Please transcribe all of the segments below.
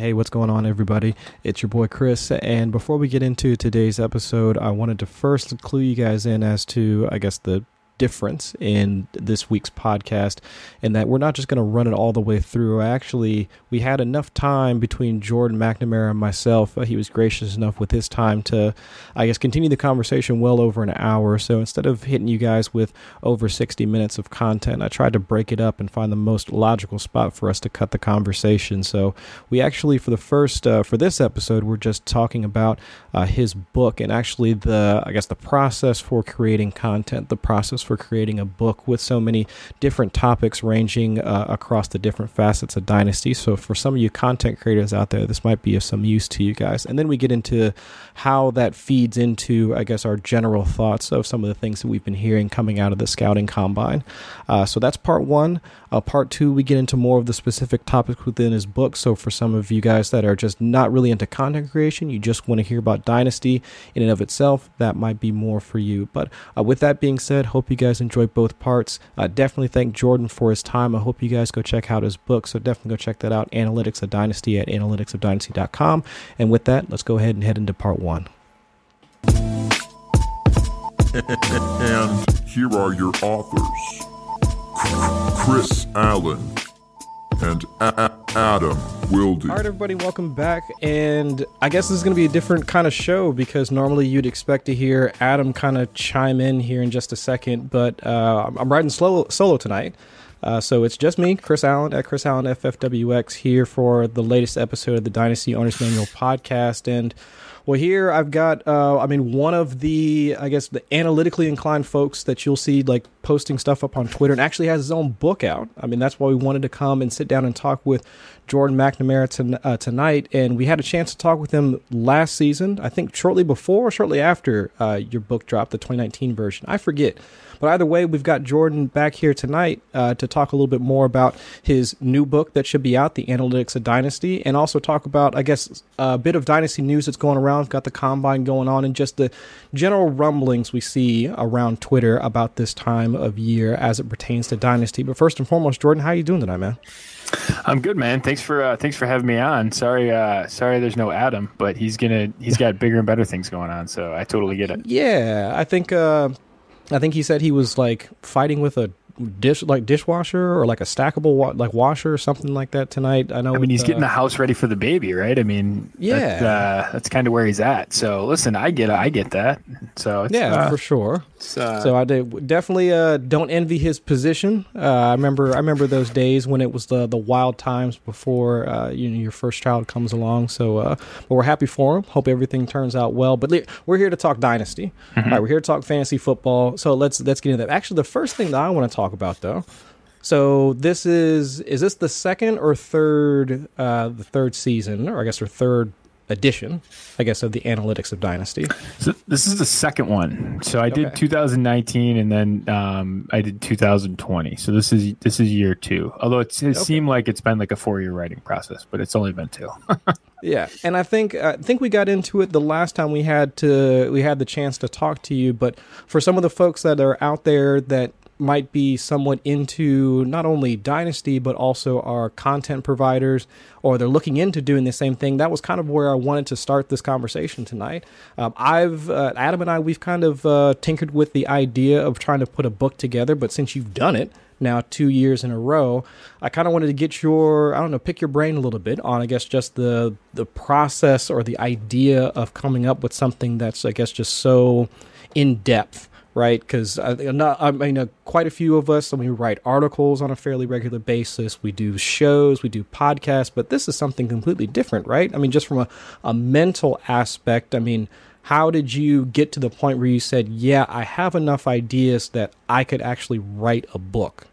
Hey, what's going on, everybody? It's your boy Chris. And before we get into today's episode, I wanted to first clue you guys in as to, I guess, the difference in this week's podcast and that we're not just going to run it all the way through. Actually, we had enough time between Jordan McNamara and myself. He was gracious enough with his time to, I guess, continue the conversation well over an hour. So instead of hitting you guys with over 60 minutes of content, I tried to break it up and find the most logical spot for us to cut the conversation. So we actually, for the first, uh, for this episode, we're just talking about uh, his book and actually the, I guess, the process for creating content, the process for creating a book with so many different topics ranging uh, across the different facets of Dynasty. So, for some of you content creators out there, this might be of some use to you guys. And then we get into how that feeds into, I guess, our general thoughts of some of the things that we've been hearing coming out of the scouting combine. Uh, so, that's part one. Uh, part two, we get into more of the specific topics within his book. So, for some of you guys that are just not really into content creation, you just want to hear about Dynasty in and of itself, that might be more for you. But uh, with that being said, hope you guys enjoyed both parts. Uh, definitely thank Jordan for his time. I hope you guys go check out his book. So definitely go check that out. Analytics of Dynasty at analyticsofdynasty.com. And with that, let's go ahead and head into part one. and here are your authors Chris Allen and A- Adam Wilde. All right, everybody, welcome back. And I guess this is going to be a different kind of show because normally you'd expect to hear Adam kind of chime in here in just a second, but uh, I'm riding slow, solo tonight. Uh, so it's just me, Chris Allen at Chris Allen FFWX, here for the latest episode of the Dynasty Owners Manual podcast. And well, here I've got, uh, I mean, one of the, I guess, the analytically inclined folks that you'll see like posting stuff up on Twitter and actually has his own book out. I mean, that's why we wanted to come and sit down and talk with Jordan McNamara uh, tonight. And we had a chance to talk with him last season, I think shortly before or shortly after uh, your book dropped, the 2019 version. I forget. But either way, we've got Jordan back here tonight uh, to talk a little bit more about his new book that should be out, The Analytics of Dynasty, and also talk about, I guess, a bit of Dynasty news that's going around. We've got the combine going on and just the general rumblings we see around Twitter about this time of year as it pertains to Dynasty. But first and foremost, Jordan, how are you doing tonight, man? I'm good, man. Thanks for uh, thanks for having me on. Sorry, uh, sorry, there's no Adam, but he's gonna he's got bigger and better things going on, so I totally get it. Yeah, I think uh, I think he said he was like fighting with a dish like dishwasher or like a stackable wa- like washer or something like that tonight. I know. I mean, he's uh, getting the house ready for the baby, right? I mean, Yeah. that, uh, that's kind of where he's at. So listen, I get I get that. So it's, yeah, uh, for sure. uh, So I did, definitely uh, don't envy his position. Uh, I remember I remember those days when it was the the wild times before uh, you know your first child comes along. So, uh, but we're happy for him. Hope everything turns out well. But li- we're here to talk dynasty. All right, we're here to talk fantasy football. So let's let's get into that. Actually, the first thing that I want to talk about though. So this is is this the second or third uh, the third season or I guess or third edition I guess of the analytics of dynasty. so this is the second one. So I did Okay. 2019, and then um, I did 2020. So this is this is year two. Although it's, it seemed like it's been like a four year writing process, but it's only been two. Yeah, and I think I think we got into it the last time we had to we had the chance to talk to you. But for some of the folks that are out there that might be somewhat into not only Dynasty but also our content providers, or they're looking into doing the same thing, that was kind of where I wanted to start this conversation tonight. Um, I've uh, Adam and I we've kind of uh, tinkered with the idea of trying to put a book together, but since you've done it now two years in a row. I kind of wanted to get your, I don't know, pick your brain a little bit on, I guess, just the the process or the idea of coming up with something that's, I guess, just so in depth, right? Because I, I mean, uh, quite a few of us, I mean, we write articles on a fairly regular basis. We do shows, we do podcasts, but this is something completely different, right? I mean, just from a, a mental aspect, I mean, how did you get to the point where you said, yeah, I have enough ideas that I could actually write a book?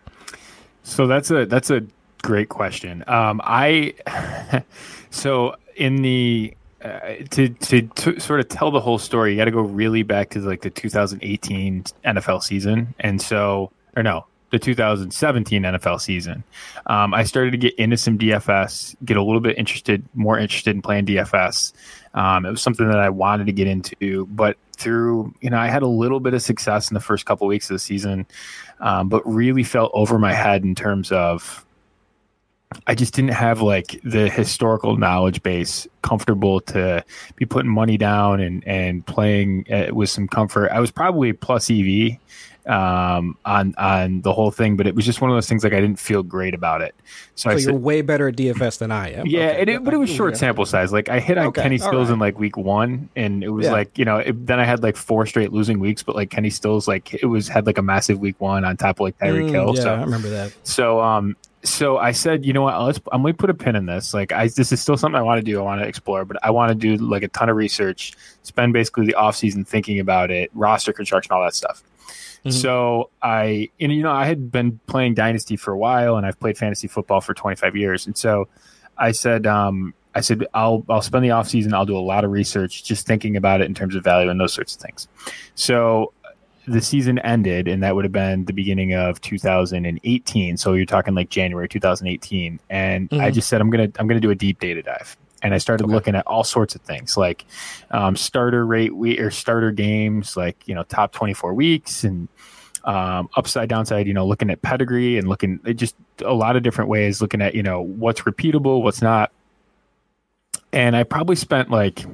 So that's a that's a great question. Um, I so in the uh, to, to to sort of tell the whole story, you got to go really back to like the 2018 NFL season, and so or no, the 2017 NFL season. Um, I started to get into some DFS, get a little bit interested, more interested in playing DFS. Um, it was something that I wanted to get into, but through you know I had a little bit of success in the first couple weeks of the season, um, but really felt over my head in terms of I just didn't have like the historical knowledge base comfortable to be putting money down and and playing uh, with some comfort. I was probably plus EV um, on on the whole thing, but it was just one of those things like I didn't feel great about it. So, so you're said, way better at DFS than I am. Yeah, okay. it, but it was short yeah. sample size. Like I hit on okay. Kenny Stills right. in like week one, and it was yeah. like you know it, then I had like four straight losing weeks, but like Kenny Stills like it was had like a massive week one on top of like Tyreek mm, Hill. Yeah, so I remember that. So um so I said, you know what? Let's. I'm going to put a pin in this. Like, I this is still something I want to do. I want to explore, but I want to do like a ton of research, spend basically the off season thinking about it, roster construction, all that stuff. Mm-hmm. So I, and you know, I had been playing Dynasty for a while, and I've played fantasy football for 25 years, and so I said, um, I said, I'll I'll spend the off season. I'll do a lot of research, just thinking about it in terms of value and those sorts of things. So the season ended, and that would have been the beginning of 2018. So you're talking like January 2018, and mm-hmm. I just said I'm gonna I'm gonna do a deep data dive, and I started okay. looking at all sorts of things like um, starter rate we or starter games, like you know top 24 weeks and um, upside downside you know looking at pedigree and looking just a lot of different ways looking at you know what's repeatable what's not and i probably spent like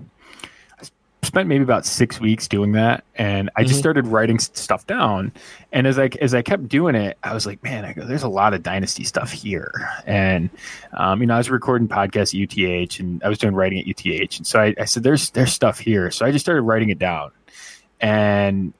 spent maybe about six weeks doing that, and I just mm-hmm. started writing stuff down. And as I as I kept doing it, I was like, man, I go, there's a lot of dynasty stuff here. And um, you know, I was recording podcasts at UTH, and I was doing writing at UTH, and so I, I said, there's there's stuff here. So I just started writing it down, and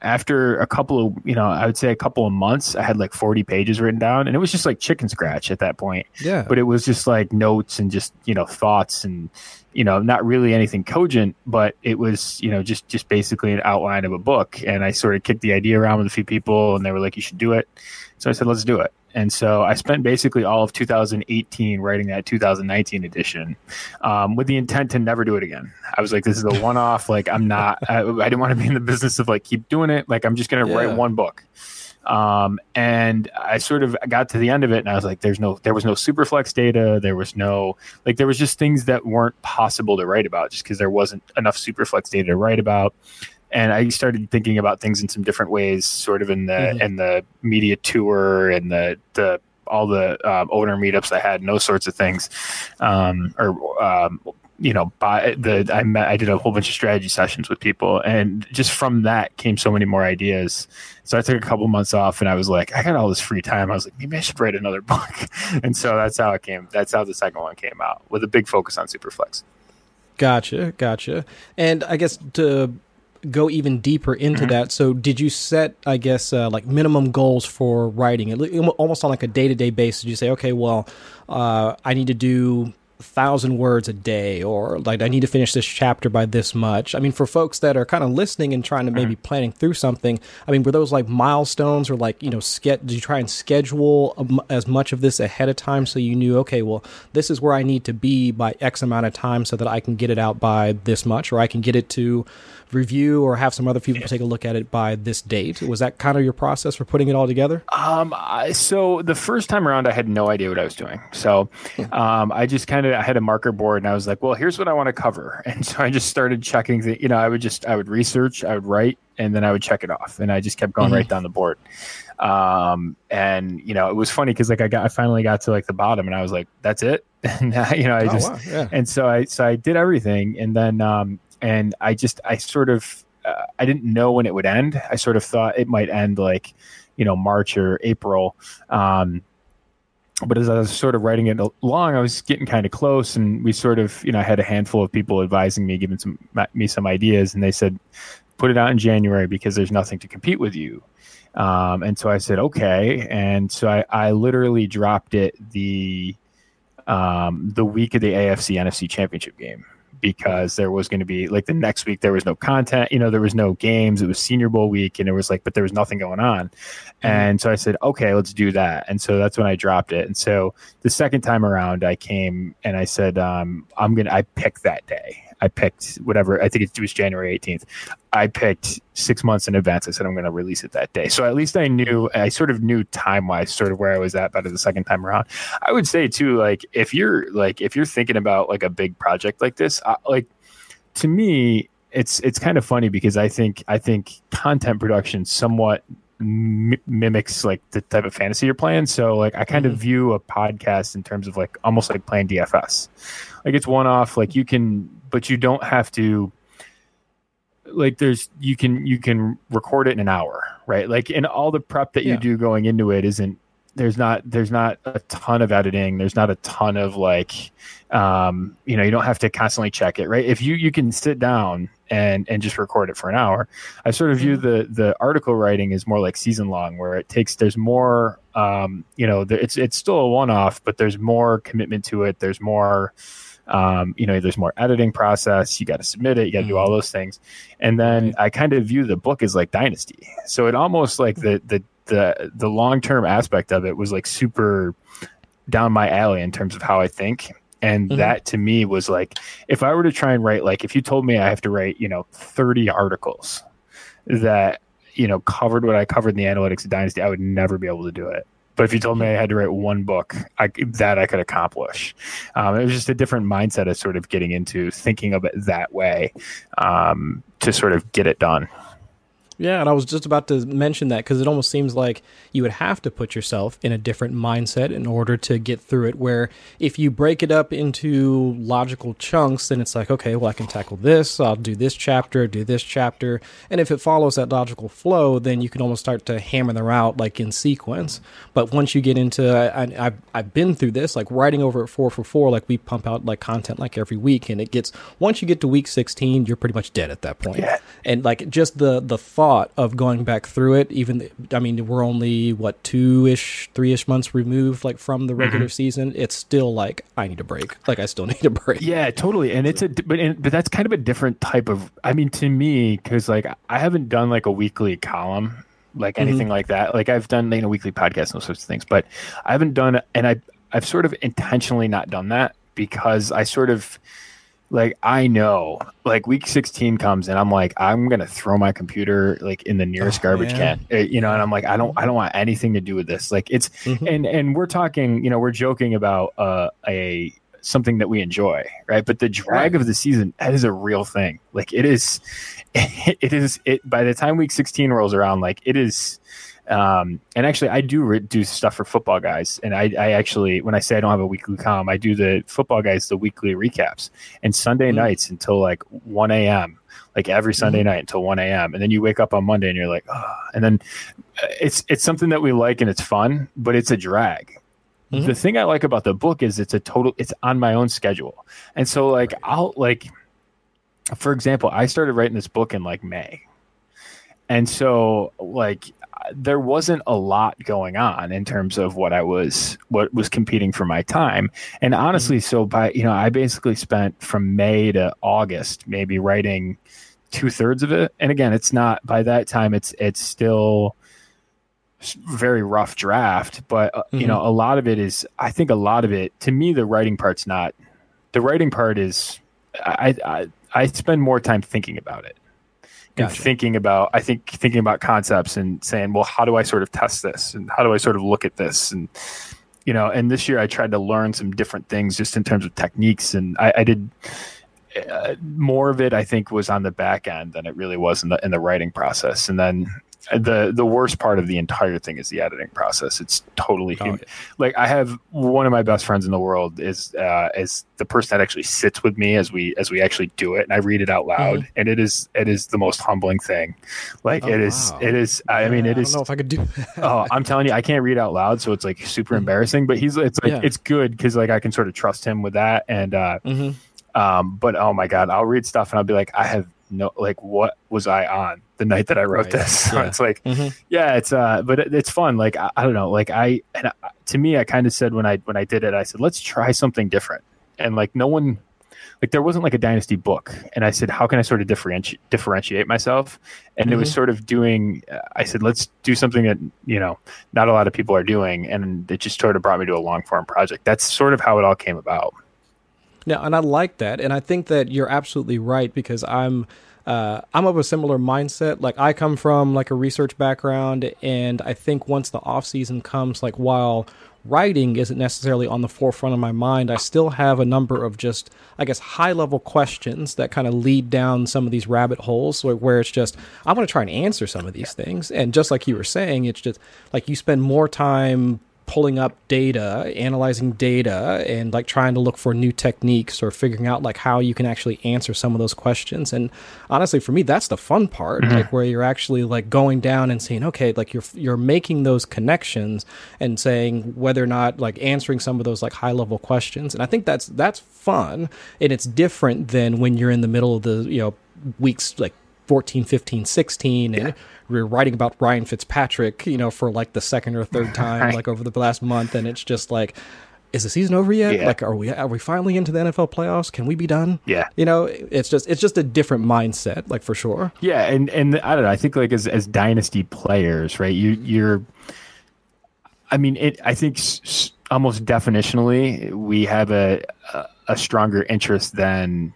after a couple of you know i would say a couple of months i had like 40 pages written down and it was just like chicken scratch at that point. Yeah. But it was just like notes and just you know thoughts and you know not really anything cogent but it was you know just just basically an outline of a book. And i sort of kicked the idea around with a few people and they were like you should do it so i said let's do it and so I spent basically all of 2018 writing that 2019 edition um, with the intent to never do it again. I was like, this is a one off. Like, I'm not, I, I, didn't want to be in the business of like keep doing it. Like, I'm just going to yeah. write one book. Um, and I sort of got to the end of it and I was like, there's no, there was no superflex data. There was no, like, there was just things that weren't possible to write about just because there wasn't enough superflex data to write about and I started thinking about things in some different ways, sort of in the mm-hmm. in the media tour and the the all the um, owner meetups I had and those sorts of things, um, or um, you know, by the I met I did a whole bunch of strategy sessions with people, and just from that came so many more ideas. So I took a couple months off, and I was like, I got all this free time. I was like, maybe I should write another book, and so that's how it came. That's how the second one came out with a big focus on Superflex. Gotcha, gotcha. And I guess to go even deeper into mm-hmm. that. So, did you set, I guess, uh, like minimum goals for writing? It almost on like a day to day basis. You say, okay, well, uh, I need to do thousand words a day or like I need to finish this chapter by this much. I mean, for folks that are kind of listening and trying to maybe mm-hmm. planning through something, I mean, were those like milestones or like, you know, ske- did you try and schedule as much of this ahead of time so you knew, okay, well, this is where I need to be by X amount of time so that I can get it out by this much or I can get it to review or have some other people take a look at it by this date? Was that kind of your process for putting it all together? Um, I, so the first time around, I had no idea what I was doing. So um, I just kind of I had a marker board and I was like, well, here's what I want to cover, and so I just started checking. The, you know, I would just I would research, I would write, and then I would check it off, and I just kept going mm-hmm. right down the board. Um, and you know, it was funny because like I got I finally got to like the bottom, and I was like, that's it. and you know, I oh, just wow. yeah. and so I so I did everything, and then um, and I just I sort of uh, I didn't know when it would end. I sort of thought it might end like you know March or April. Um, but as I was sort of writing it along, I was getting kind of close, and we sort of, you know, I had a handful of people advising me, giving some me some ideas, and they said, "Put it out in January because there's nothing to compete with you." Um, and so I said, "Okay," and so I, I literally dropped it the um, the week of the AFC NFC Championship game because there was going to be like the next week there was no content you know there was no games it was senior bowl week and it was like but there was nothing going on. Mm-hmm. and so i said okay let's do that. And so that's when i dropped it. And so the second time around i came and i said um, i'm gonna i picked that day I picked whatever. I think it was January 18th. I picked six months in advance. I said I'm going to release it that day. So at least I knew. I sort of knew time wise, sort of where I was at by the second time around. I would say too, like if you're like if you're thinking about like a big project like this, uh, like to me, it's it's kind of funny because I think I think content production somewhat mimics like the type of fantasy you're playing. So like I kind Mhm. of view a podcast in terms of like almost like playing DFS. Like it's one off. Like you can, but you don't have to. Like there's you can you can record it in an hour, right? Like and all the prep that you Yeah. do going into it isn't there's not there's not a ton of editing. There's not a ton of like um, you know you don't have to constantly check it, right? If you you can sit down and and just record it for an hour. I sort of view the the article writing is more like season long, where it takes there's more um, you know there, it's it's still a one off, but there's more commitment to it. There's more um, you know there's more editing process. You got to submit it. You got to do all those things, and then I kind of view the book as like Dynasty. So it almost like the the the the long term aspect of it was like super down my alley in terms of how I think. And Mhm. that to me was like, if I were to try and write, like, if you told me I have to write, you know, 30 articles that, you know, covered what I covered in the analytics of Dynasty, I would never be able to do it. But if you told me I had to write one book, I, that I could accomplish. Um, it was just a different mindset of sort of getting into thinking of it that way um, to sort of get it done. Yeah, and I was just about to mention that because it almost seems like you would have to put yourself in a different mindset in order to get through it. Where if you break it up into logical chunks, then it's like, okay, well, I can tackle this, I'll do this chapter, do this chapter. And if it follows that logical flow, then you can almost start to hammer them out like in sequence. But once you get into, I, I've, I've been through this, like writing over at 4 for 4, like we pump out like content like every week, and it gets, once you get to week 16, you're pretty much dead at that point Yeah. and like just the the thought of going back through it even i mean we're only what two-ish three-ish months removed like from the regular Mm-hmm. season it's still like i need a break like i still need a break Yeah, totally. And it's a but and, but that's kind of a different type of. I mean, to me, because like I haven't done like a weekly column, like anything like that. Like I've done you know weekly podcasts and those sorts of things, but I haven't done. And I I've sort of intentionally not done that because I sort of like I know like week 16 comes and I'm like I'm gonna throw my computer like in the nearest Oh, garbage man. can, Uh, you know. And I'm like I don't I don't want anything to do with this. Like it's Mhm. and and we're talking you know we're joking about uh, a something that we enjoy right but the drag Right. of the season that is a real thing like it is it is it by the time week 16 rolls around like it is um and actually i do re- do stuff for Footballguys. And i i actually when i say i don't have a weekly column i do the Footballguys the weekly recaps. And sunday Mm. nights until like 1 a.m like every sunday night until 1 a.m and then you wake up on monday and you're like oh. and then uh, it's it's something that we like and it's fun but it's a drag. Mhm. the thing i like about the book is it's a total it's on my own schedule. And so like i'll like for example i started writing this book in like may. And so like there wasn't a lot going on in terms of what i was what was competing for my time. And honestly so by you know i basically spent from may to august maybe writing two-thirds of it. And again it's not by that time it's it's still very rough draft. But uh, you Mhm. know a lot of it is i think a lot of it to me the writing part's not the writing part is i i, I spend more time thinking about it and Gotcha. thinking about i think thinking about concepts and saying well how do i sort of test this? And how do i sort of look at this? And you know and this year i tried to learn some different things just in terms of techniques. And i, I did uh, more of it i think was on the back end than it really was in the in the writing process. And then the the worst part of the entire thing is the editing process it's totally Oh, hum- like i have one of my best friends in the world is uh is the person that actually sits with me as we as we actually do it and i read it out loud and it is it is the most humbling thing like Mm-hmm. Oh, it is wow. it is i mean Yeah, it I is don't know if i could do oh i'm telling you i can't read out loud so it's like super embarrassing but he's it's like Yeah. it's good because like i can sort of trust him with that and uh Mhm. um but oh my god i'll read stuff and i'll be like i have no like what was i on the night that i wrote Right. this? So Yeah. it's like Mhm. yeah it's uh but it, it's fun. Like I, I don't know. Like i and I, to me i kind of said when i when i did it i said let's try something different. And like no one like there wasn't like a dynasty book. And i said how can i sort of differentiate differentiate myself? And it was Mhm. sort of doing uh, i said let's do something that you know not a lot of people are doing. And it just sort of brought me to a long form project. That's sort of how it all came about No, and I like that, and I think that you're absolutely right because I'm uh, I'm of a similar mindset. Like I come from like a research background, and I think once the off season comes, like while writing isn't necessarily on the forefront of my mind, I still have a number of just, I guess, high level questions that kind of lead down some of these rabbit holes where, where it's just, I want to try and answer some of these things. And just like you were saying, it's just like you spend more time pulling up data, analyzing data, and like trying to look for new techniques or figuring out like how you can actually answer some of those questions. And honestly, for me, that's the fun part, mm-hmm. like where you're actually like going down and saying, okay, like you're you're making those connections and saying whether or not like answering some of those like high level questions. And I think that's that's fun, and it's different than when you're in the middle of the you know weeks like 14, 15, 16, and we are writing about Ryan Fitzpatrick, you know, for like the second or third time, right. like over the last month, and it's just like, is the season over yet? Yeah. Like, are we are we finally into the NFL playoffs? Can we be done? Yeah, you know, it's just it's just a different mindset, like for sure. Yeah, and and I don't know. I think like as as dynasty players, right? You you're, I mean, it. I think s- almost definitionally, we have a a stronger interest than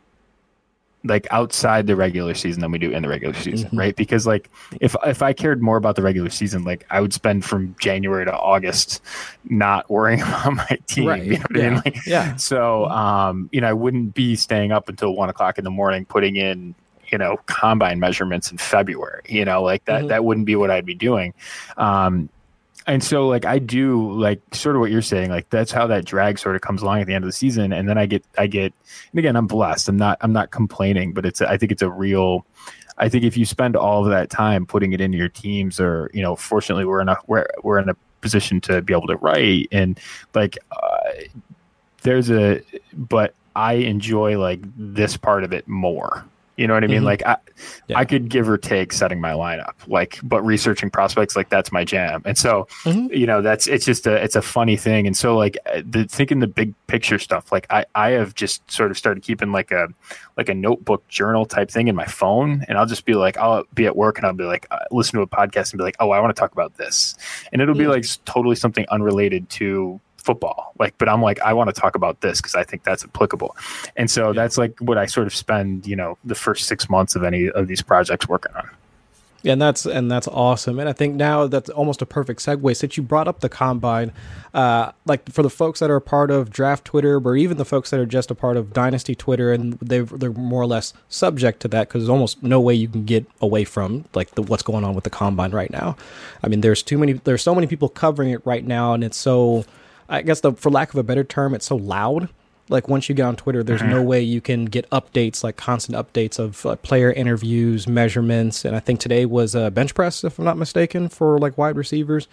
like outside the regular season than we do in the regular season, mm-hmm. right? Because like if if I cared more about the regular season, like I would spend from January to August not worrying about my team. Right. You know yeah. I mean? like, yeah. So um, you know, I wouldn't be staying up until one o'clock in the morning putting in you know combine measurements in February. You know, like that mm-hmm. that wouldn't be what I'd be doing. Um, and so like I do like sort of what you're saying like that's how that drag sort of comes along at the end of the season and then I get I get and again I'm blessed. I'm not I'm not complaining but it's I think it's a real I think if you spend all of that time putting it into your teams or you know fortunately we're in a we're, we're in a position to be able to write and like uh, there's a but I enjoy like this part of it more you know what I mean? Mm-hmm. Like I, yeah. I could give or take setting my lineup, like, but researching prospects, like that's my jam. And so, mm-hmm. you know, that's it's just a it's a funny thing. And so, like, uh, the thinking the big picture stuff, like I I have just sort of started keeping like a like a notebook journal type thing in my phone, and I'll just be like, I'll be at work and I'll be like, uh, listen to a podcast and be like, oh, I want to talk about this, and it'll mm-hmm. be like totally something unrelated to football. Like, but I'm like, I want to talk about this because I think that's applicable. And so yeah. that's like what I sort of spend, you know, the first six months of any of these projects working on. Yeah, and that's and that's awesome. And I think now that's almost a perfect segue. Since you brought up the combine, uh, like for the folks that are a part of Draft Twitter, or even the folks that are just a part of Dynasty Twitter, and they they're more or less subject to that because there's almost no way you can get away from like the, what's going on with the combine right now. I mean, there's too many. There's so many people covering it right now, and it's so I guess the for lack of a better term, it's so loud. Like once you get on Twitter, there's mm-hmm. no way you can get updates like constant updates of uh, player interviews, measurements, and I think today was a bench press, if I'm not mistaken, for like wide receivers.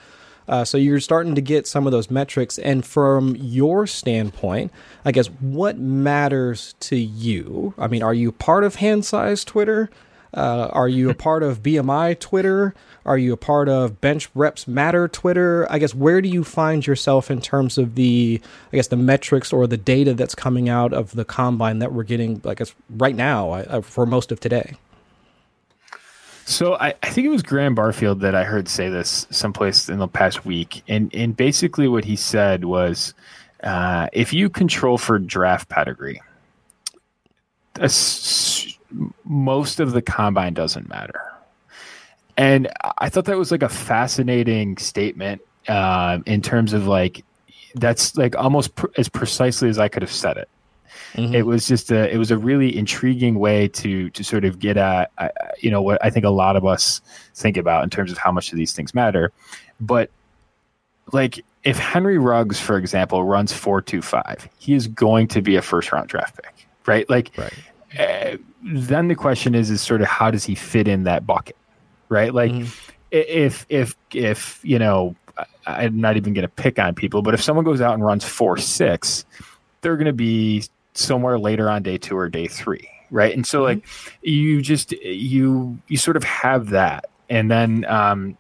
Uh, so you're starting to get some of those metrics. And from your standpoint, I guess what matters to you? I mean, are you part of hand size Twitter? Uh, are you a part of BMI Twitter? Are you a part of Bench Reps Matter Twitter? I guess where do you find yourself in terms of the, I guess the metrics or the data that's coming out of the combine that we're getting, I guess right now uh, for most of today. So I, I, think it was Graham Barfield that I heard say this someplace in the past week, and and basically what he said was, uh, if you control for draft pedigree, a, most of the combine doesn't matter. And I thought that was like a fascinating statement uh, in terms of like that's like almost pr- as precisely as I could have said it. Mm-hmm. It was just a it was a really intriguing way to to sort of get at uh, you know what I think a lot of us think about in terms of how much of these things matter, but like if Henry Ruggs, for example, runs four two five, he is going to be a first round draft pick, right? Like right. Uh, then the question is is sort of how does he fit in that bucket right like mm-hmm. if if if you know i'm not even going to pick on people but if someone goes out and runs four six they're going to be somewhere later on day two or day three right and so mm-hmm. like you just you you sort of have that and then um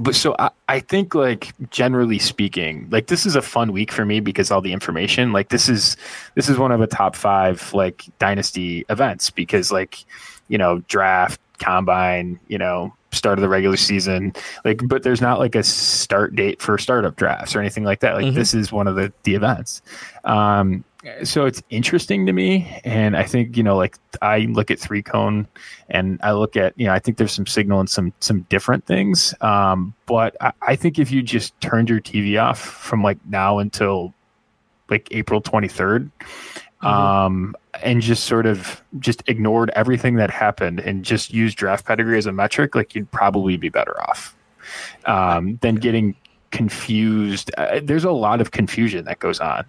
but so I, I think like generally speaking like this is a fun week for me because all the information like this is this is one of the top five like dynasty events because like you know draft combine you know start of the regular season like but there's not like a start date for startup drafts or anything like that like mm-hmm. this is one of the the events um so it's interesting to me and i think you know like i look at three cone and i look at you know i think there's some signal and some some different things. Um, but I, I, think if you just turned your tv off from like now until like april 23rd mm-hmm. um, and just sort of just ignored everything that happened and just used draft pedigree as a metric like you'd probably be better off um, than getting confused. Uh, there's a lot of confusion that goes on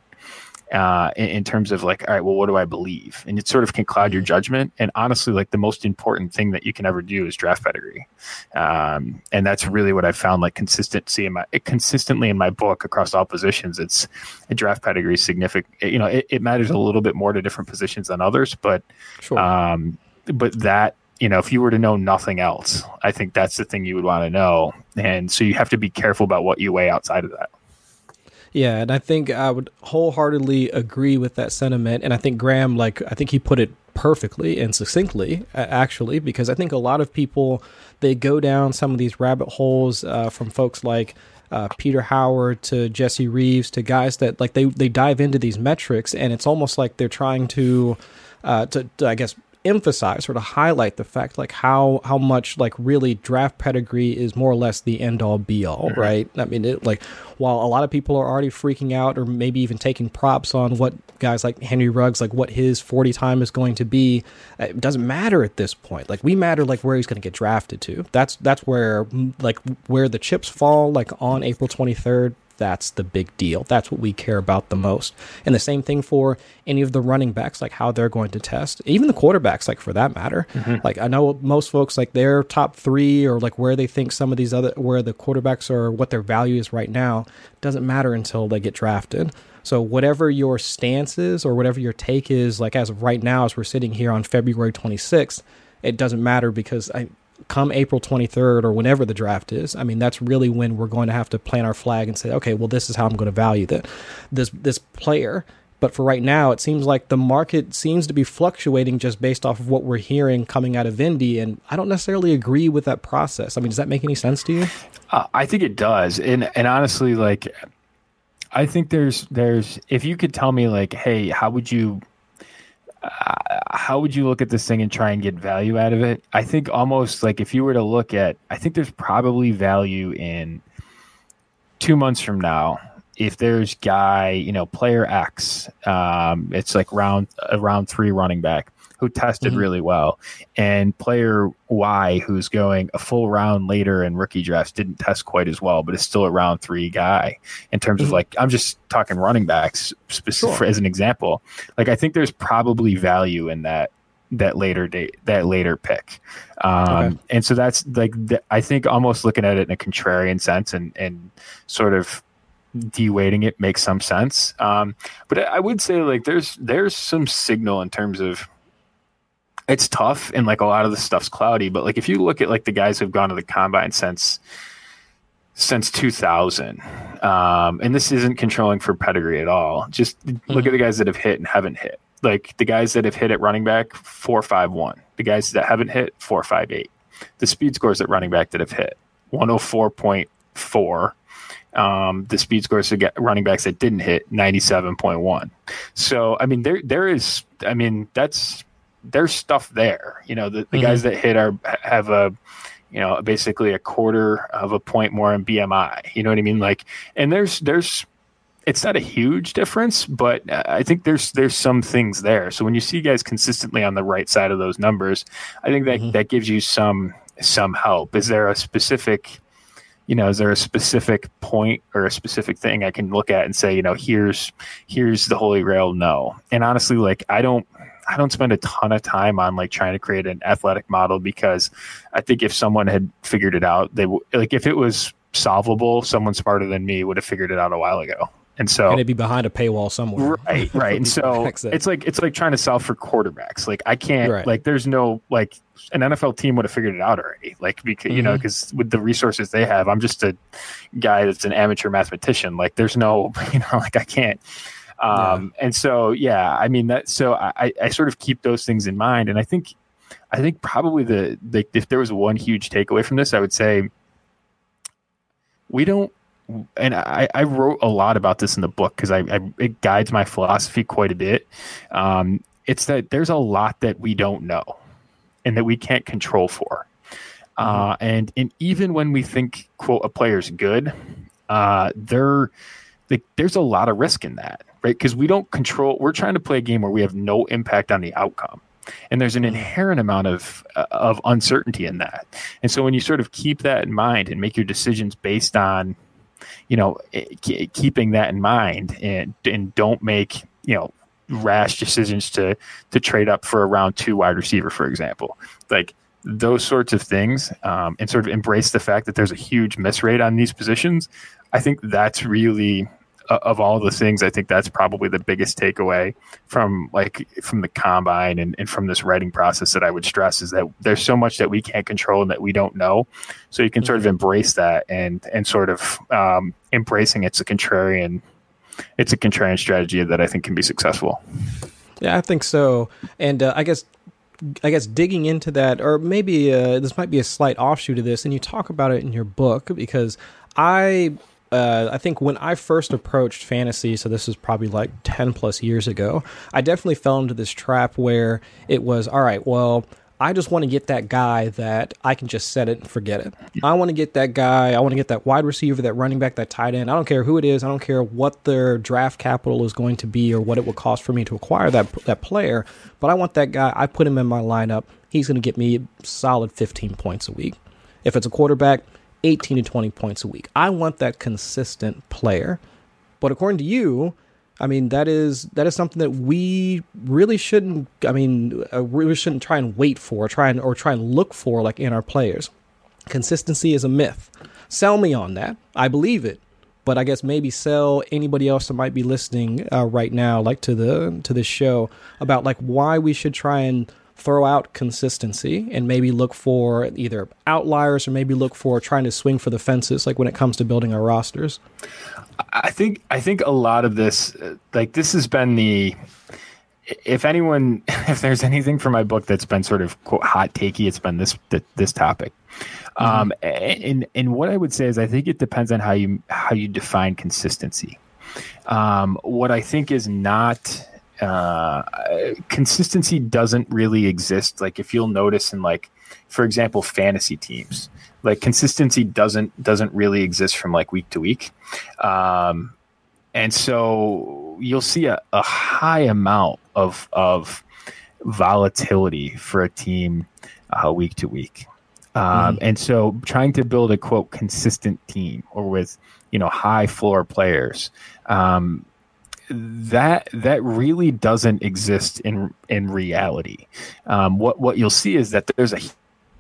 uh, in, in, terms of like, all right, well, what do I believe? And it sort of can cloud your judgment. And honestly, like the most important thing that you can ever do is draft pedigree. Um, and that's really what I found like consistency in my consistently in my book across all positions. It's a draft pedigree significant. You know, it, it, matters a little bit more to different positions than others, but sure. um, but that you know, if you were to know nothing else, I think that's the thing you would want to know. And so you have to be careful about what you weigh outside of that. Yeah, and I think I would wholeheartedly agree with that sentiment. And I think Graham, like, I think he put it perfectly and succinctly, actually, because I think a lot of people they go down some of these rabbit holes uh, from folks like uh, Peter Howard to Jesse Reeves to guys that like they they dive into these metrics, and it's almost like they're trying to, uh, to, to I guess emphasize or to highlight the fact like how how much like really draft pedigree is more or less the end all be all mm-hmm. right? I mean it like while a lot of people are already freaking out or maybe even taking props on what guys like henry ruggs like what his 40 time is going to be it doesn't matter at this point. Like we matter like where he's going to get drafted to. That's that's where like where the chips fall like on april 23rd that's the big deal. That's what we care about the most. And the same thing for any of the running backs, like how they're going to test, even the quarterbacks, like for that matter. Mm-hmm. Like I know most folks, like their top three or like where they think some of these other, where the quarterbacks are, what their value is right now, doesn't matter until they get drafted. So whatever your stance is or whatever your take is, like as of right now, as we're sitting here on February 26th, it doesn't matter because I, come April 23rd or whenever the draft is, I mean, that's really when we're going to have to plant our flag and say, okay, well, this is how I'm going to value the, this this player. But for right now, it seems like the market seems to be fluctuating just based off of what we're hearing coming out of Indy, and I don't necessarily agree with that process. I mean, does that make any sense to you? Uh, I think it does, and and honestly, like, I think there's there's if you could tell me like, hey, how would you how would you look at this thing and try and get value out of it? I think almost like if you were to look at, I think there's probably value in two months from now. If there's guy, you know, player X, um, it's like round a round three running back who tested mm-hmm. really well, and player Y who's going a full round later in rookie drafts didn't test quite as well, but is still a round three guy in terms mm-hmm. of like I'm just talking running backs specific sure. as an example. Like I think there's probably value in that that later date that later pick um, okay. and so that's like the, i think almost looking at it in a contrarian sense and and sort of de-weighting it makes some sense um, but i would say like there's there's some signal in terms of it's tough and like a lot of the stuff's cloudy but like if you look at like the guys who've gone to the combine since since 2000 um, and this isn't controlling for pedigree at all just mm-hmm. look at the guys that have hit and haven't hit. Like the guys that have hit at running back 451 the guys that haven't hit 458 the speed scores at running back that have hit 104.4 um, the speed scores to get running backs that didn't hit 97.1 so i mean there there is i mean that's there's stuff there. You know, the, the mm-hmm. guys that hit are have a you know basically a quarter of a point more in BMI. You know what I mean? Like, and there's there's it's not a huge difference, but I think there's there's some things there. So when you see guys consistently on the right side of those numbers, I think that mm-hmm. that gives you some some help. Is there a specific you know, is there a specific point or a specific thing I can look at and say, you know, here's here's the holy grail? No. And honestly, like I don't I don't spend a ton of time on like trying to create an athletic model because I think if someone had figured it out, they w- like if it was solvable, someone smarter than me would have figured it out a while ago. And so and it'd be behind a paywall somewhere. Right, right. and so it's like it's like trying to solve for quarterbacks. Like I can't right. like there's no like an NFL team would have figured it out already. Like because mm-hmm. you know because mm-hmm. with the resources they have, I'm just a guy that's an amateur mathematician. Like there's no you know like I can't um, yeah. And so, yeah, I mean that. So I, I sort of keep those things in mind, and I think, I think probably the, the if there was one huge takeaway from this, I would say we don't and I, I wrote a lot about this in the book because I, I, it guides my philosophy quite a bit. Um, it's that there's a lot that we don't know and that we can't control for. Uh, mm-hmm. and and even when we think quote a player's good, uh, there like there's a lot of risk in that, right? Because we don't control. We're trying to play a game where we have no impact on the outcome, and there's an mm-hmm. inherent amount of uh, of uncertainty in that. And so when you sort of keep that in mind and make your decisions based on, you know, keeping that in mind, and and don't make you know rash decisions to to trade up for a round two wide receiver, for example, like those sorts of things um, and sort of embrace the fact that there's a huge miss rate on these positions, I think that's really of all the things, I think that's probably the biggest takeaway from like from the combine and, and from this writing process that I would stress is that there's so much that we can't control and that we don't know. So you can sort of mm-hmm. embrace that and and sort of um, embracing it's a contrarian it's a contrarian strategy that I think can be successful. Yeah, I think so. And uh, I guess I guess digging into that, or maybe uh, this might be a slight offshoot of this, and you talk about it in your book because I. Uh, I think when I first approached fantasy, so this is probably like 10 plus years ago, I definitely fell into this trap where it was, all right, well, I just want to get that guy that I can just set it and forget it. I want to get that guy. I want to get that wide receiver, that running back, that tight end. I don't care who it is. I don't care what their draft capital is going to be or what it will cost for me to acquire that that player. But I want that guy. I put him in my lineup. He's going to get me solid 15 points a week. If it's a quarterback, 18 to 20 points a week. I want that consistent player. But according to you, I mean, that is that is something that we really shouldn't. I mean, uh, shouldn't try and wait for, try and or try and look for like in our players. Consistency is a myth. Sell me on that. I believe it, but I guess maybe sell anybody else that might be listening uh, right now, like to the to this show, about like why we should try and throw out consistency and maybe look for either outliers or maybe look for trying to swing for the fences, like when it comes to building our rosters. I think I think a lot of this, like this, has been the. If anyone, if there's anything from my book that's been sort of quote hot takey, it's been this this topic. Mm-hmm. Um, and and what I would say is, I think it depends on how you how you define consistency. Um, what I think is not uh, consistency doesn't really exist. Like if you'll notice in like, for example, fantasy teams, like consistency doesn't doesn't really exist from like week to week um, and so you'll see a, a high amount of of volatility for a team uh, week to week um, mm. and so trying to build a quote consistent team or with you know high floor players um, that that really doesn't exist in in reality. Um, what what you'll see is that there's a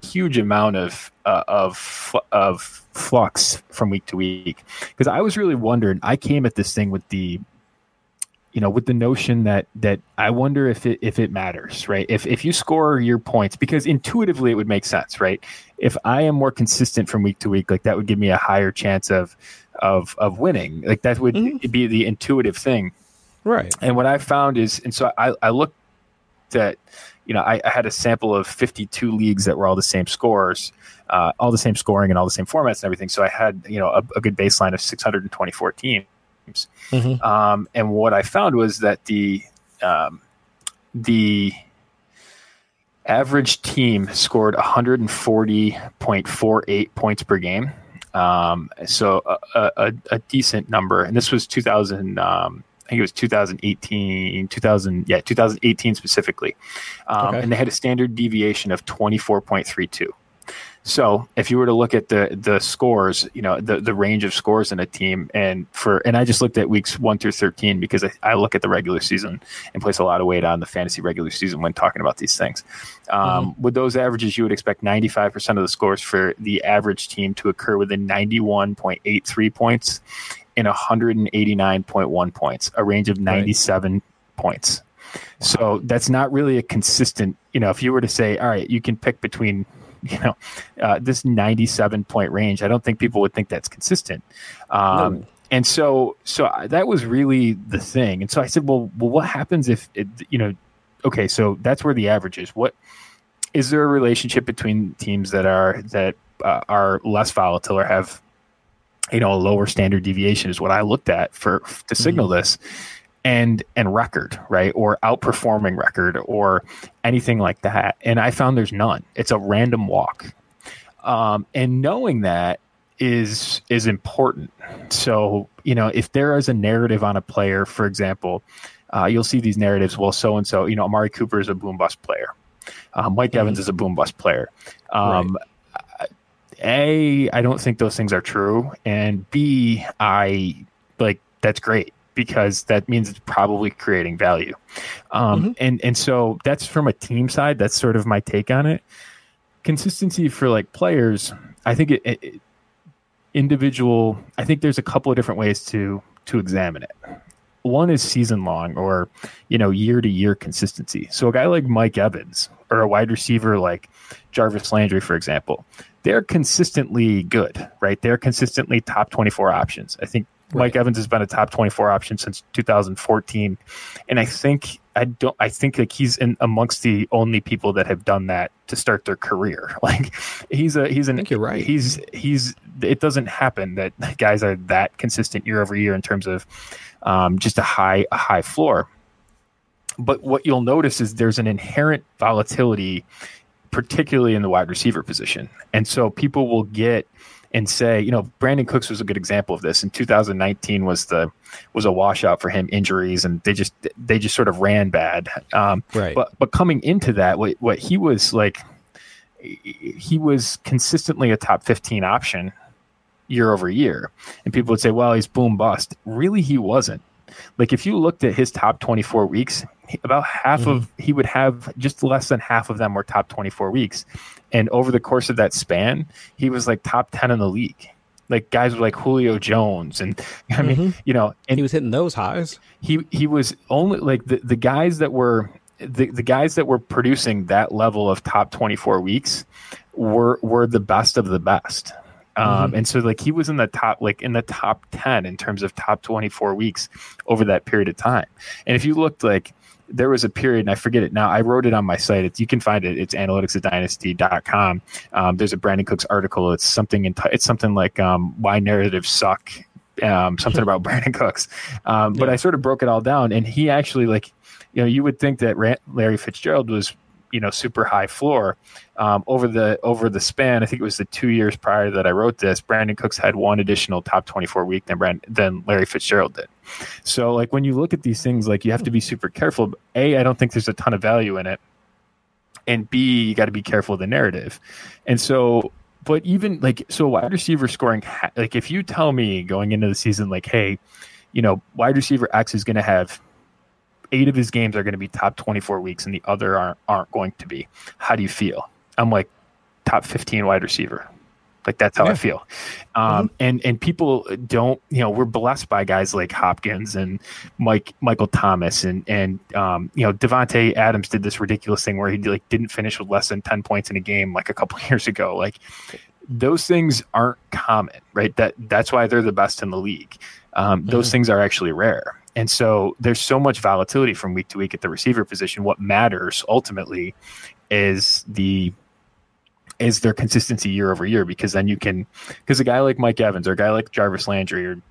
huge amount of uh, of of flux from week to week because I was really wondering. I came at this thing with the you know with the notion that that I wonder if it if it matters, right? If if you score your points because intuitively it would make sense, right? If I am more consistent from week to week, like that would give me a higher chance of of of winning. Like that would mm-hmm. be the intuitive thing. Right. And what I found is and so I I looked at you know, I, I, had a sample of 52 leagues that were all the same scores, uh, all the same scoring and all the same formats and everything. So I had, you know, a, a good baseline of 624 teams. Mm-hmm. Um, and what I found was that the, um, the average team scored 140.48 points per game. Um, so a, a, a, decent number. And this was 2000, um, I think it was 2018, 2000, yeah, 2018 specifically. Um, okay. And they had a standard deviation of 24.32. So if you were to look at the the scores, you know the the range of scores in a team, and for and I just looked at weeks one through thirteen because I, I look at the regular season and place a lot of weight on the fantasy regular season when talking about these things. Um, mm-hmm. With those averages, you would expect ninety five percent of the scores for the average team to occur within ninety one point eight three points, in 189.1 points, a range of 97 right. points. Wow. So that's not really a consistent, you know, if you were to say, all right, you can pick between, you know, uh, this 97 point range, I don't think people would think that's consistent. Um, no. And so, so that was really the thing. And so I said, well, well, what happens if, it, you know, okay, so that's where the average is. What is there a relationship between teams that are that uh, are less volatile or have you know, a lower standard deviation is what I looked at for to signal mm-hmm. this and and record right? Or outperforming record or anything like that. And i found there's none. It's a random walk. Um, and knowing that is is important. So you know if there is a narrative on a player for example uh, you'll see these narratives well so and so you know amari cooper is a boom bust player. Uh, mike mm-hmm. evans is a boom bust player. Um, right. A, I don't think those things are true, and B, I like that's great because that means it's probably creating value. Um, mm-hmm. And and so that's from a team side. That's sort of my take on it. Consistency for like players, I think it, it individual. I think there's a couple of different ways to to examine it. One is season long or you know year to year consistency. So a guy like Mike Evans or a wide receiver like Jarvis Landry, for example, they're consistently good, right? They're consistently top 24 options. I think. Mike Evans has been a top 24 option since 2014. And I think I don't I think like he's in amongst the only people that have done that to start their career. Like he's a he's an I think you're right. He's he's it doesn't happen that guys are that consistent year over year in terms of um, just a high a high floor. But what you'll notice is there's an inherent volatility particularly in the wide receiver position. And so people will get and say, you know, Brandin Cooks was a good example of this. In 2019 was the was a washout for him, injuries, and they just they just sort of ran bad. Um, right. But but coming into that, what what he was like, he was consistently a top 15 option year over year, and people would say, well, he's boom bust. Really, he wasn't. Like if you looked at his top 24 weeks, about half mm-hmm. of he would have just less than half of them were top 24 weeks and over the course of that span he was like top 10 in the league like guys like Julio Jones and I mean mm-hmm. you know and he was hitting those highs he he was only like the, the guys that were the, the guys that were producing that level of top 24 weeks were were the best of the best um, mm-hmm. and so like he was in the top like in the top 10 in terms of top 24 weeks over that period of time and if you looked like there was a period, and I forget it now. I wrote it on my site. It's, you can find it. It's analytics dynasty.com. Um, there's a Brandin Cooks article. It's something in, it's something like um, why narratives suck. Um, something about Brandin Cooks. Um, but yeah. I sort of broke it all down, and he actually like, you know, you would think that Larry Fitzgerald was you know super high floor um, over the over the span. I think it was the two years prior that I wrote this. Brandin Cooks had one additional top twenty four week than Brand, than Larry Fitzgerald did. So like when you look at these things, like you have to be super careful. A, I don't think there's a ton of value in it, and B, you got to be careful of the narrative. And so but even like so wide receiver scoring like if you tell me going into the season like hey you know wide receiver x is going to have eight of his games are going to be top 24 weeks and the other aren't, aren't going to be. How do you feel? I'm like top 15 wide receiver. Like that's how yeah. I feel. Um, mm-hmm. and, and people don't, you know, we're blessed by guys like Hopkins and Mike, Michael Thomas and, and, um, you know, Davante Adams did this ridiculous thing where he like didn't finish with less than 10 points in a game, like a couple years ago. Like those things aren't common, right? That that's why they're the best in the league. Um, mm-hmm. Those things are actually rare. And so there's so much volatility from week to week at the receiver position. What matters ultimately is the is their consistency year over year because then you can because a guy like Mike Evans or a guy like Jarvis Landry or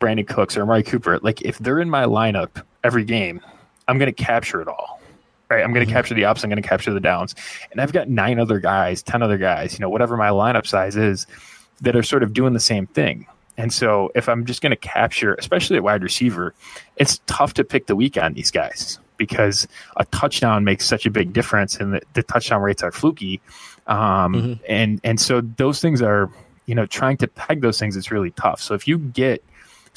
Brandin Cooks or Amari Cooper, like if they're in my lineup every game, I'm going to capture it all. Right, I'm going to mm-hmm. capture the ups. I'm going to capture the downs, and I've got nine other guys, ten other guys, you know, whatever my lineup size is, that are sort of doing the same thing. And so if I'm just going to capture, especially at wide receiver, it's tough to pick the week on these guys because a touchdown makes such a big difference and the, the touchdown rates are fluky. Um, mm-hmm. and, and so those things are, you know, trying to peg those things is really tough. So if you get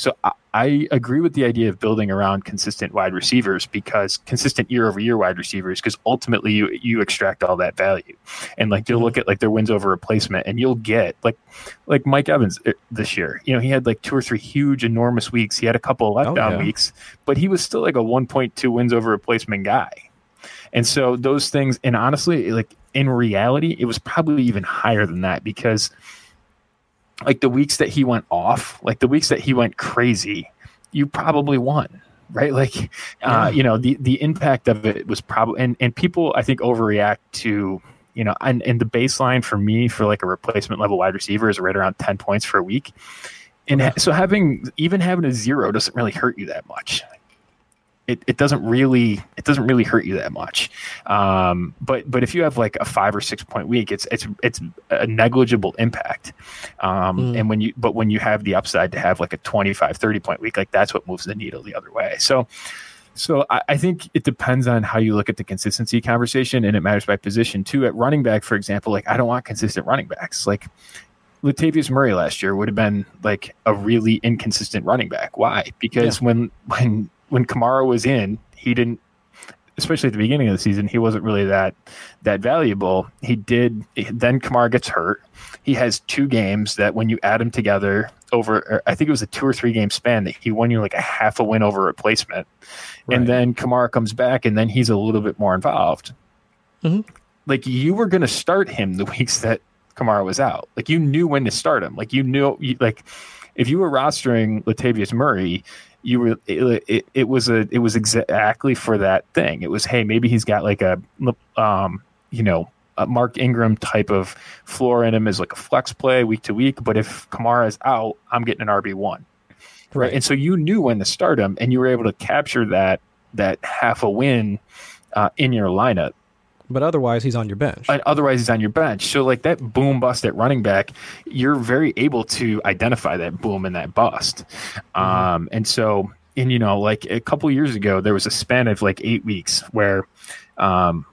so I, I, agree with the idea of building around consistent wide receivers because consistent year over year wide receivers because ultimately you you extract all that value. And like you'll look at like their wins over replacement and you'll get like like Mike Evans uh, this year you know he had like two or three huge enormous weeks. He had a couple of letdown oh, yeah. weeks but he was still like a 1.2 wins over replacement guy. And so those things and honestly like in reality it was probably even higher than that because like the weeks that he went off, like the weeks that he went crazy, you probably won, right? Like, uh, yeah. uh, you know, the the impact of it was probably and and people I think overreact to you know, and and the baseline for me for like a replacement level wide receiver is right around ten points for a week. And ha- so having even having a zero doesn't really hurt you that much. It, it doesn't really it doesn't really hurt you that much, um, but but if you have like a five or six point week, it's it's it's a negligible impact. Um, mm. And when you but when you have the upside to have like a 25, 30 point week, like that's what moves the needle the other way. So so I, I, think it depends on how you look at the consistency conversation, and it matters by position too. At running back, for example, like I don't want consistent running backs. Like Latavius Murray last year would have been like a really inconsistent running back. Why? Because yeah. when when when Kamara was in, he didn't especially at the beginning of the season, he wasn't really that that valuable. He did then Kamara gets hurt. He has two games that when you add them together over I think it was a two or three game span that he won you like a half a win over replacement. Right. And then Kamara comes back and then he's a little bit more involved. Mm-hmm. Like you were going to start him the weeks that Kamara was out. Like you knew when to start him. Like you knew you, like if you were rostering Latavius Murray, you were it, it, it, was a it was exactly for that thing. It was hey maybe he's got like a um you know a Mark Ingram type of floor in him as like a flex play week to week. But if Kamara is out, I'm getting an RB one. Right. And so you knew when to start him and you were able to capture that that half a win uh, in your lineup. But otherwise, he's on your bench. And otherwise, he's on your bench. So, like that boom bust at running back, you're very able to identify that boom and that bust. Mm-hmm. Um, and so, and you know, like a couple years ago, there was a span of like eight weeks where um,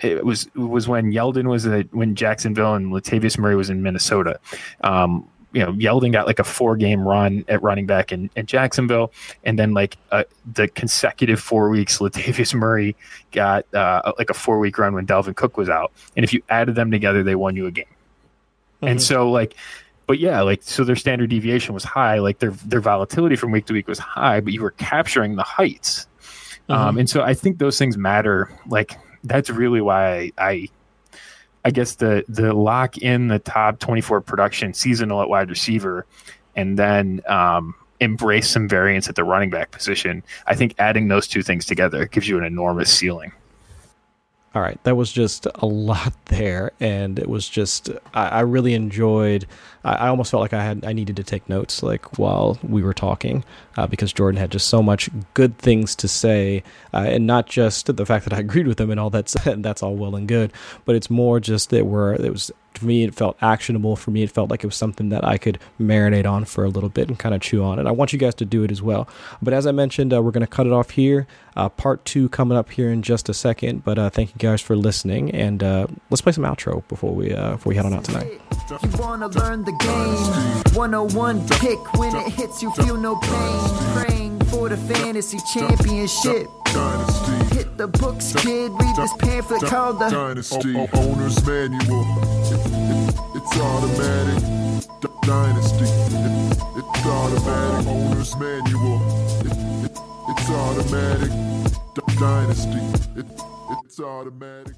it was it was when Yeldon was at, when Jacksonville and Latavius Murray was in Minnesota. Um, you know, Yeldon got like a four game run at running back in, in Jacksonville, and then like uh, the consecutive four weeks, Latavius Murray got uh, like a four week run when Dalvin Cook was out, and if you added them together, they won you a game. Mm-hmm. And so like, but yeah, like so their standard deviation was high, like their their volatility from week to week was high, but you were capturing the heights. Mm-hmm. Um, and so I think those things matter. Like that's really why I, I I guess the the lock in the top 24 production seasonal at wide receiver, and then um, embrace some variance at the running back position. I think adding those two things together gives you an enormous ceiling. All right, that was just a lot there, and it was just I, I really enjoyed. I, I, almost felt like I had I needed to take notes like while we were talking uh, because Jordan had just so much good things to say, uh, and not just the fact that I agreed with him and all that's that's all well and good, but it's more just that we're it was for me it felt actionable. For me it felt like it was something that i could marinate on for a little bit and kind of chew on and i want you guys to do it as well. But as i mentioned uh, we're going to cut it off here. Uh, part two coming up here in just a second but uh, thank you guys for listening and uh, let's play some outro before we uh, before we head on out tonight. You wanna learn the game. 101 pick when it hits you feel no pain for the fantasy championship Dynasty. Hit the books, kid. Read this pamphlet called the Dynasty o- Owner's Manual. It, it, it's automatic. D- Dynasty. It, it's automatic. Owner's Manual. It, it's automatic. D- Dynasty. it's automatic.